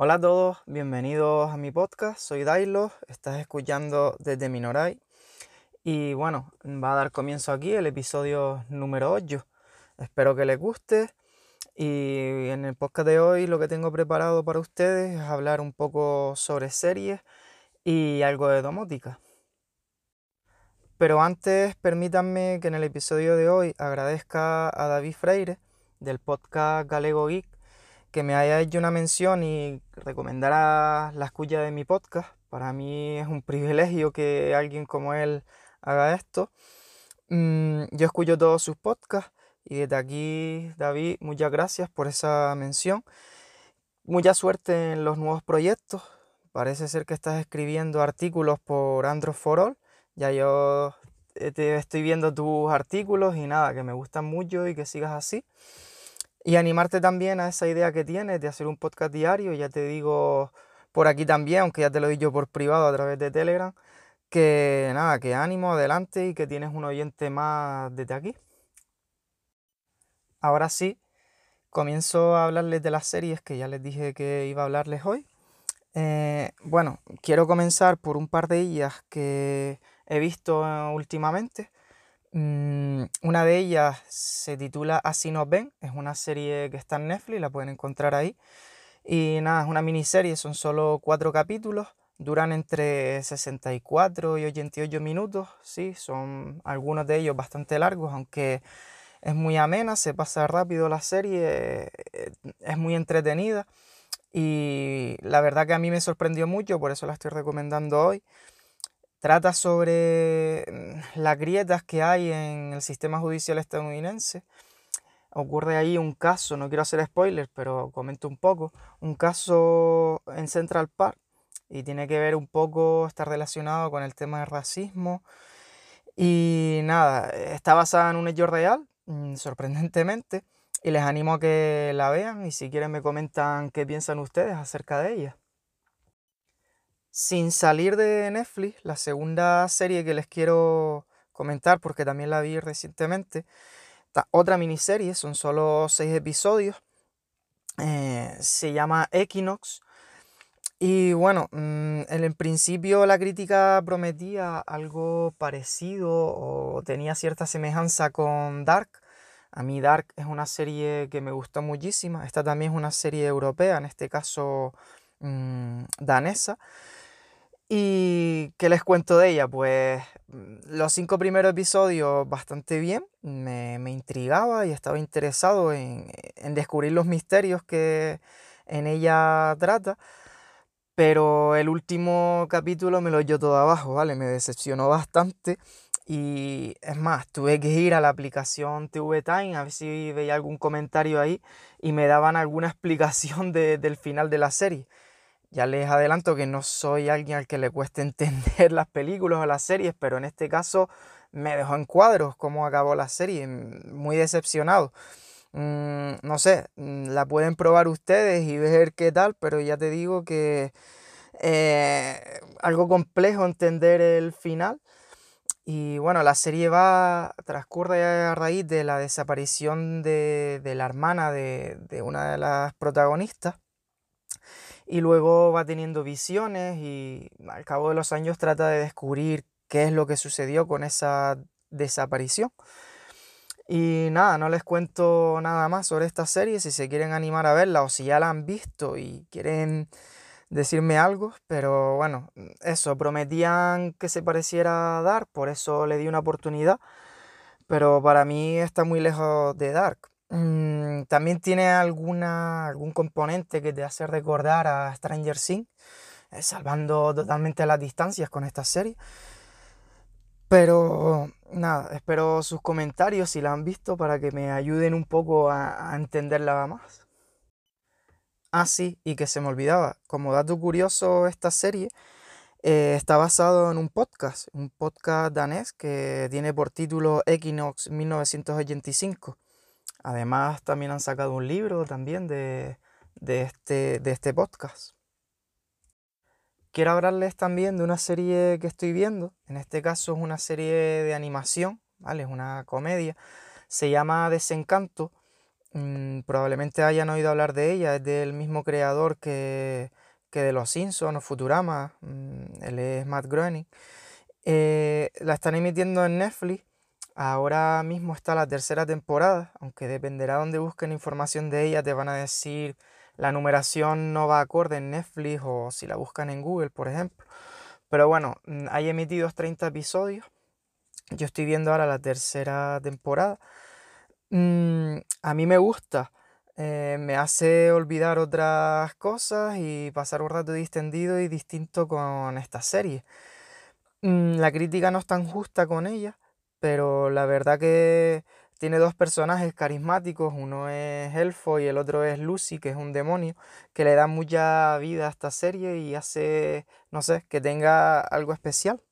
Hola a todos, bienvenidos a mi podcast, soy Dailo, estás escuchando desde Minoray. Y bueno, va a dar comienzo aquí el episodio número 8, espero que les guste. Y en el podcast de hoy lo que tengo preparado para ustedes es hablar un poco sobre series y algo de domótica. Pero antes permítanme que en el episodio de hoy agradezca a David Freire del podcast Galego Geek que me haya hecho una mención y recomendara la escucha de mi podcast. Para mí es un privilegio que alguien como él haga esto. Mm, yo escucho todos sus podcasts y desde aquí, David, muchas gracias por esa mención. Mucha suerte en los nuevos proyectos. Parece ser que estás escribiendo artículos por Android for All. Ya yo eh, te estoy viendo tus artículos y nada, que me gustan mucho y que sigas así. Y animarte también a esa idea que tienes de hacer un podcast diario, ya te digo por aquí también, aunque ya te lo he dicho por privado a través de Telegram, que nada, que ánimo, adelante y que tienes un oyente más desde aquí. Ahora sí, comienzo a hablarles de las series que ya les dije que iba a hablarles hoy. Eh, bueno, quiero comenzar por un par de ellas que he visto últimamente. Mm, una de ellas se titula Así nos ven, es una serie que está en Netflix, la pueden encontrar ahí. Y nada, es una miniserie, son solo cuatro capítulos, duran entre 64 y 88 minutos, sí, son algunos de ellos bastante largos, aunque es muy amena, se pasa rápido la serie, eh, es muy entretenida y la verdad que a mí me sorprendió mucho, por eso la estoy recomendando hoy. Trata sobre mm, las grietas que hay en el sistema judicial estadounidense. Ocurre ahí un caso, no quiero hacer spoilers, pero comento un poco, un caso en Central Park y tiene que ver un poco, está relacionado con el tema del racismo. Y nada, está basada en un hecho real, mm, sorprendentemente, y les animo a que la vean y si quieren me comentan qué piensan ustedes acerca de ella. Sin salir de Netflix, la segunda serie que les quiero comentar, porque también la vi recientemente, otra miniserie, son solo seis episodios, eh, se llama Equinox. Y bueno, mm, en principio la crítica prometía algo parecido o tenía cierta semejanza con Dark. A mí Dark es una serie que me gustó muchísimo. Esta también es una serie europea, en este caso mm, danesa. ¿Y qué les cuento de ella? Pues mm, los cinco primeros episodios bastante bien, me, intrigaba y estaba interesado en, descubrir los misterios que en ella trata, pero el último capítulo me lo dio todo abajo, ¿vale? Me decepcionó bastante y es más, tuve que ir a la aplicación TV Time a ver si veía algún comentario ahí y me daban alguna explicación del final de la serie. Ya les adelanto que no soy alguien al que le cueste entender las películas o las series, pero en este caso me dejó en cuadros cómo acabó la serie, mm, muy decepcionado. Mm, no sé, mm, la pueden probar ustedes y ver qué tal, pero ya te digo que eh, algo complejo entender el final. Y bueno, la serie va, transcurre a raíz de la desaparición de, la hermana de una de las protagonistas y luego va teniendo visiones y al cabo de los años trata de descubrir qué es lo que sucedió con esa desaparición. Y nada, no les cuento nada más sobre esta serie, si se quieren animar a verla o si ya la han visto y quieren decirme algo, pero bueno, eso, prometían que se pareciera a Dark, por eso le di una oportunidad, pero para mí está muy lejos de Dark. Mm, también tiene alguna, algún componente que te hace recordar a Stranger Things, eh, salvando totalmente las distancias con esta serie. Pero nada, espero sus comentarios si la han visto para que me ayuden un poco a, entenderla más. Ah, sí, y que se me olvidaba, como dato curioso, esta serie eh, está basado en un podcast, un podcast danés que tiene por título Equinox 1985. Además, también han sacado un libro también de, este, de este podcast. quiero hablarles también de una serie que estoy viendo. En este caso es una serie de animación, ¿vale? Es una comedia. Se llama Desencanto. Mm, probablemente hayan oído hablar de ella. Es del mismo creador que, de Los Simpsons o Futurama. Mm, él es Matt Groening. Eh, la están emitiendo en Netflix. Ahora mismo está la tercera temporada, aunque dependerá de donde busquen información de ella, te van a decir la numeración no va acorde en Netflix o si la buscan en Google, por ejemplo. Pero bueno, mm, hay emitidos 30 episodios. Yo estoy viendo ahora la tercera temporada. Mm, a mí me gusta. Eh, me hace olvidar otras cosas y pasar un rato distendido y distinto con esta serie. Mm, la crítica no es tan justa con ella, pero la verdad que tiene dos personajes carismáticos, uno es Elfo y el otro es Lucy, que es un demonio, que le da mucha vida a esta serie y hace, no sé, que tenga algo especial.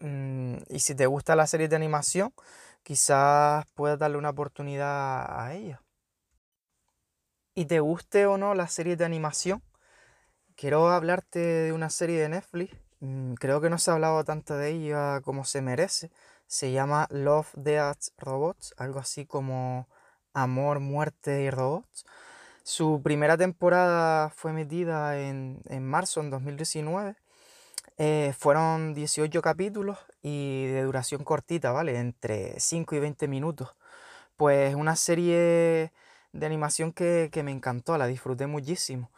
Mm, y si te gusta la serie de animación, quizás puedas darle una oportunidad a ella. Y te guste o no la serie de animación, quiero hablarte de una serie de Netflix. Mm, creo que no se ha hablado tanto de ella como se merece se llama Love, Death, Robots, algo así como Amor, Muerte y Robots. Su primera temporada fue emitida en, marzo, en 2019. Eh, fueron 18 capítulos y de duración cortita, ¿vale? Entre 5 y 20 minutos. Pues una serie de animación que, me encantó, la disfruté muchísimo.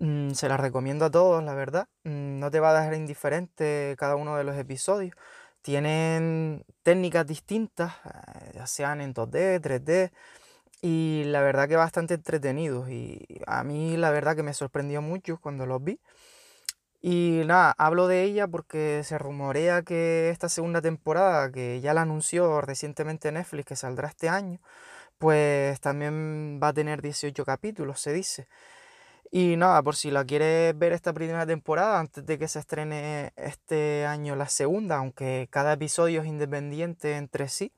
Mm, se la recomiendo a todos, la verdad. Mm, no te va a dejar indiferente cada uno de los episodios. Tienen técnicas distintas, eh, ya sean en 2D, 3D, y la verdad que bastante entretenidos. Y a mí la verdad que me sorprendió mucho cuando los vi. Y nada, hablo de ella porque se rumorea que esta segunda temporada, que ya la anunció recientemente Netflix, que saldrá este año, pues también va a tener 18 capítulos, se dice. Y nada, por si la quieres ver esta primera temporada antes de que se estrene este año la segunda, aunque cada episodio es independiente entre sí.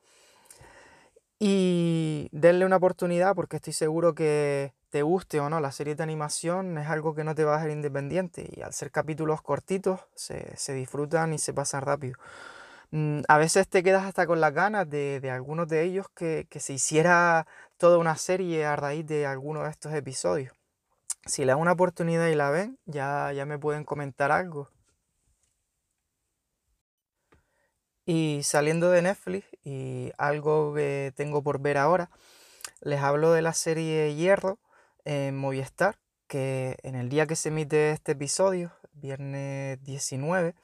Y denle una oportunidad porque estoy seguro que te guste o no la serie de animación es algo que no te va a dejar independiente y al ser capítulos cortitos se, disfrutan y se pasan rápido. Mm, a veces te quedas hasta con las ganas de, algunos de ellos que, que se hiciera toda una serie a raíz de algunos de estos episodios si le dan una oportunidad y la ven, ya, ya me pueden comentar algo. Y saliendo de Netflix y algo que tengo por ver ahora, les hablo de la serie Hierro en Movistar, que en el día que se emite este episodio, viernes 19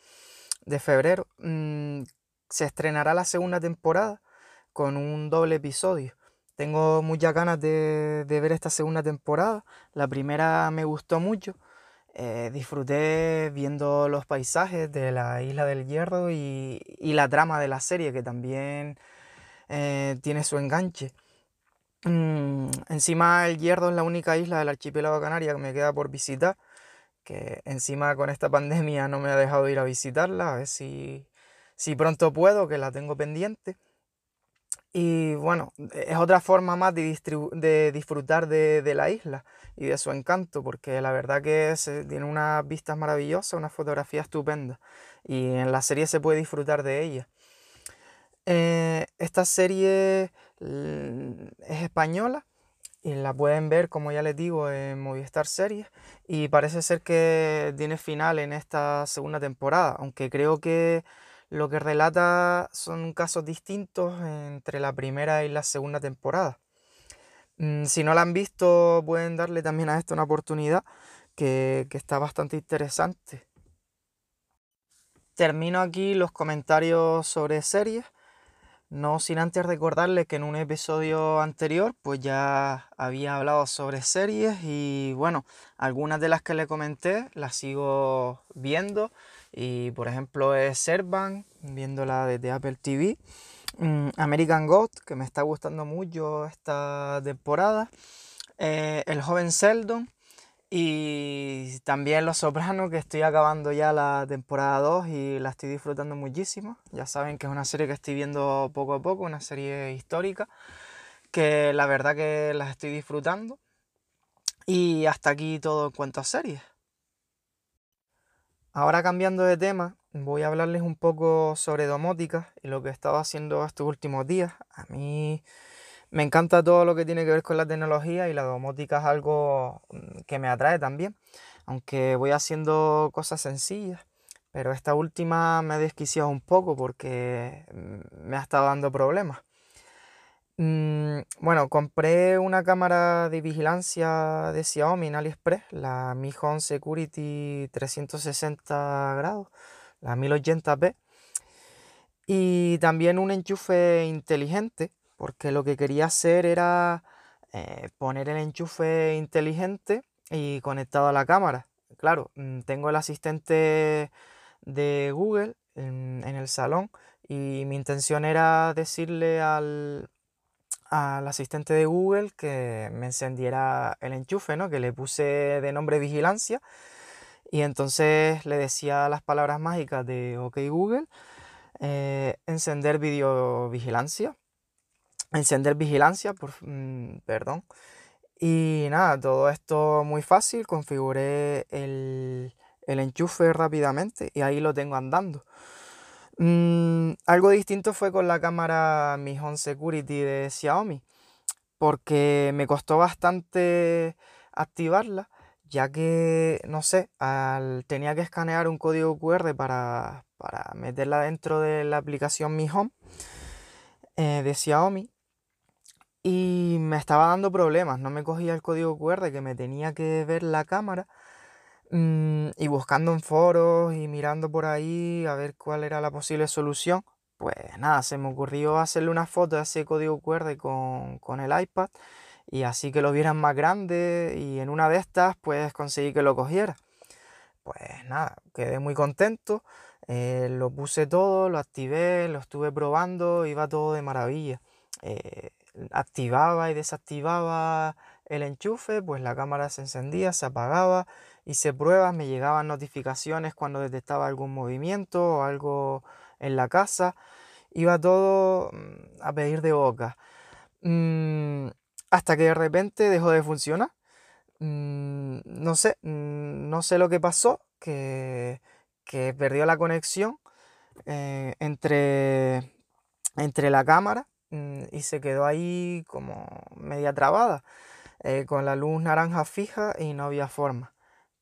de febrero, mm, se estrenará la segunda temporada con un doble episodio. Tengo muchas ganas de, ver esta segunda temporada. La primera me gustó mucho. Eh, disfruté viendo los paisajes de la isla del hierro y, la trama de la serie que también eh, tiene su enganche. Mm, encima el hierro es la única isla del archipiélago canaria que me queda por visitar. Que encima con esta pandemia no me ha dejado ir a visitarla. A ver si, si pronto puedo, que la tengo pendiente. Y bueno, es otra forma más de, disfrutar de, la isla y de su encanto, porque la verdad que tiene unas vistas maravillosas, una fotografía estupenda, y en la serie se puede disfrutar de ella. Eh, esta serie es española y la pueden ver, como ya les digo, en Movistar Series, y parece ser que tiene final en esta segunda temporada, aunque creo que lo que relata son casos distintos entre la primera y la segunda temporada. Mm, si no la han visto, pueden darle también a esto una oportunidad que, está bastante interesante. Termino aquí los comentarios sobre series. No sin antes recordarles que en un episodio anterior pues ya había hablado sobre series y bueno, algunas de las que le comenté las sigo viendo y por ejemplo es Servan, viéndola desde Apple TV. Mm, American Ghost, que me está gustando mucho esta temporada. Eh, el joven Sheldon. Y también Los Sopranos, que estoy acabando ya la temporada 2 y la estoy disfrutando muchísimo. Ya saben que es una serie que estoy viendo poco a poco, una serie histórica, que la verdad que las estoy disfrutando. Y hasta aquí todo en cuanto a series. Ahora cambiando de tema, voy a hablarles un poco sobre domótica y lo que he estado haciendo estos últimos días. A mí me encanta todo lo que tiene que ver con la tecnología y la domótica es algo mm, que me atrae también, aunque voy haciendo cosas sencillas, pero esta última me ha desquiciado un poco porque mm, me ha estado dando problemas. Mm, bueno, compré una cámara de vigilancia de Xiaomi en AliExpress, la Mi Home Security 360 grados, la 1080p, y también un enchufe inteligente, porque lo que quería hacer era eh, poner el enchufe inteligente y conectado a la cámara. Claro, mm, tengo el asistente de Google en el salón y mi intención era decirle al, al asistente de Google que me encendiera el enchufe, ¿no? Que le puse de nombre vigilancia y entonces le decía las palabras mágicas de OK Google, eh, encender vigilancia, encender vigilancia, por, mm, perdón. Y nada, todo esto muy fácil, configuré el, el enchufe rápidamente y ahí lo tengo andando. Mm, algo distinto fue con la cámara Mi Home Security de Xiaomi, porque me costó bastante activarla, ya que, no sé, tenía que escanear un código QR para, meterla dentro de la aplicación Mi Home eh, de Xiaomi. Y me estaba dando problemas, no me cogía el código QR que me tenía que ver la cámara y buscando en foros y mirando por ahí a ver cuál era la posible solución, pues nada, se me ocurrió hacerle una foto de ese código QR con, con el iPad y así que lo vieran más grande y en una de estas pues conseguí que lo cogiera. Pues nada, quedé muy contento, eh, lo puse todo, lo activé, lo estuve probando, iba todo de maravilla. Eh, activaba y desactivaba el enchufe, pues la cámara se encendía, se apagaba, hice pruebas, me llegaban notificaciones cuando detectaba algún movimiento o algo en la casa, iba todo mm, a pedir de boca. Mm, hasta que de repente dejó de funcionar. Mm, no sé, no sé lo que pasó, que, perdió la conexión eh, entre, entre la cámara y se quedó ahí como media trabada. Eh, con la luz naranja fija y no había forma.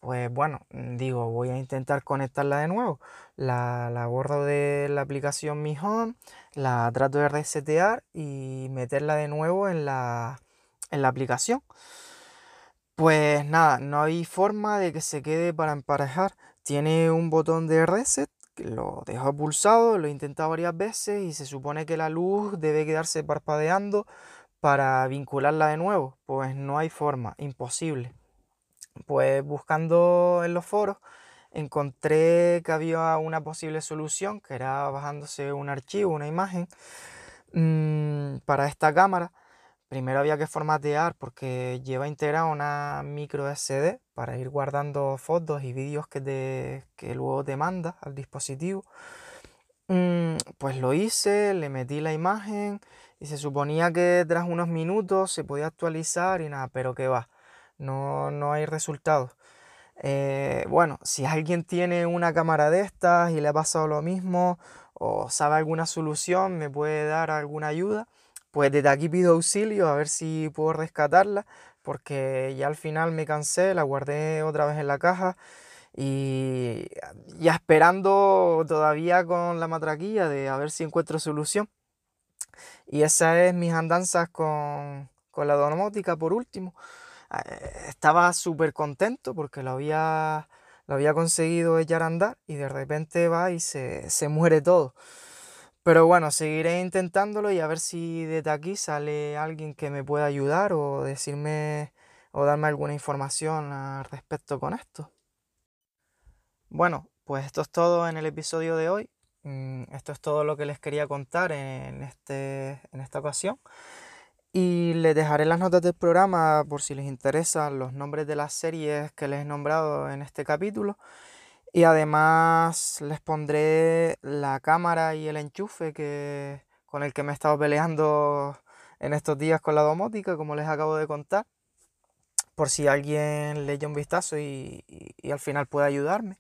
Pues bueno, mm, digo, voy a intentar conectarla de nuevo. La, la borro de la aplicación Mi Home, la trato de resetear y meterla de nuevo en la, en la aplicación. Pues nada, no hay forma de que se quede para emparejar. Tiene un botón de reset, lo dejo pulsado, lo he intentado varias veces y se supone que la luz debe quedarse parpadeando para vincularla de nuevo, pues no hay forma, imposible. Pues buscando en los foros encontré que había una posible solución, que era bajándose un archivo, una imagen, mm, para esta cámara. Primero había que formatear porque lleva integrada una micro SD para ir guardando fotos y vídeos que, que luego te manda al dispositivo. Mm, pues lo hice, le metí la imagen y se suponía que tras unos minutos se podía actualizar y nada, pero que va, no, no hay resultados. Eh, bueno, si alguien tiene una cámara de estas y le ha pasado lo mismo o sabe alguna solución, me puede dar alguna ayuda, pues desde aquí pido auxilio a ver si puedo rescatarla, porque ya al final me cansé, la guardé otra vez en la caja y ya esperando todavía con la matraquilla de a ver si encuentro solución. Y esa es mis andanzas con, la domótica por último. Eh, estaba súper contento porque lo había, lo había conseguido echar a andar y de repente va y se, se muere todo. Pero bueno, seguiré intentándolo y a ver si desde aquí sale alguien que me pueda ayudar o decirme o darme alguna información al respecto con esto. Bueno, pues esto es todo en el episodio de hoy. Mm, esto es todo lo que les quería contar en, este, en esta ocasión. Y les dejaré las notas del programa por si les interesan los nombres de las series que les he nombrado en este capítulo. Y además les pondré la cámara y el enchufe que, con el que me he estado peleando en estos días con la domótica, como les acabo de contar. Por si alguien le echa un vistazo y al final puede ayudarme.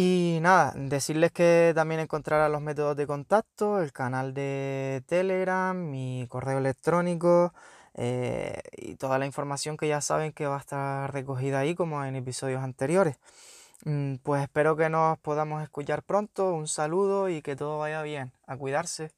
Y nada, decirles que también encontrarán los métodos de contacto, el canal de Telegram, mi correo electrónico eh, y toda la información que ya saben que va a estar recogida ahí como en episodios anteriores. Mm, pues espero que nos podamos escuchar pronto, un saludo y que todo vaya bien. A cuidarse.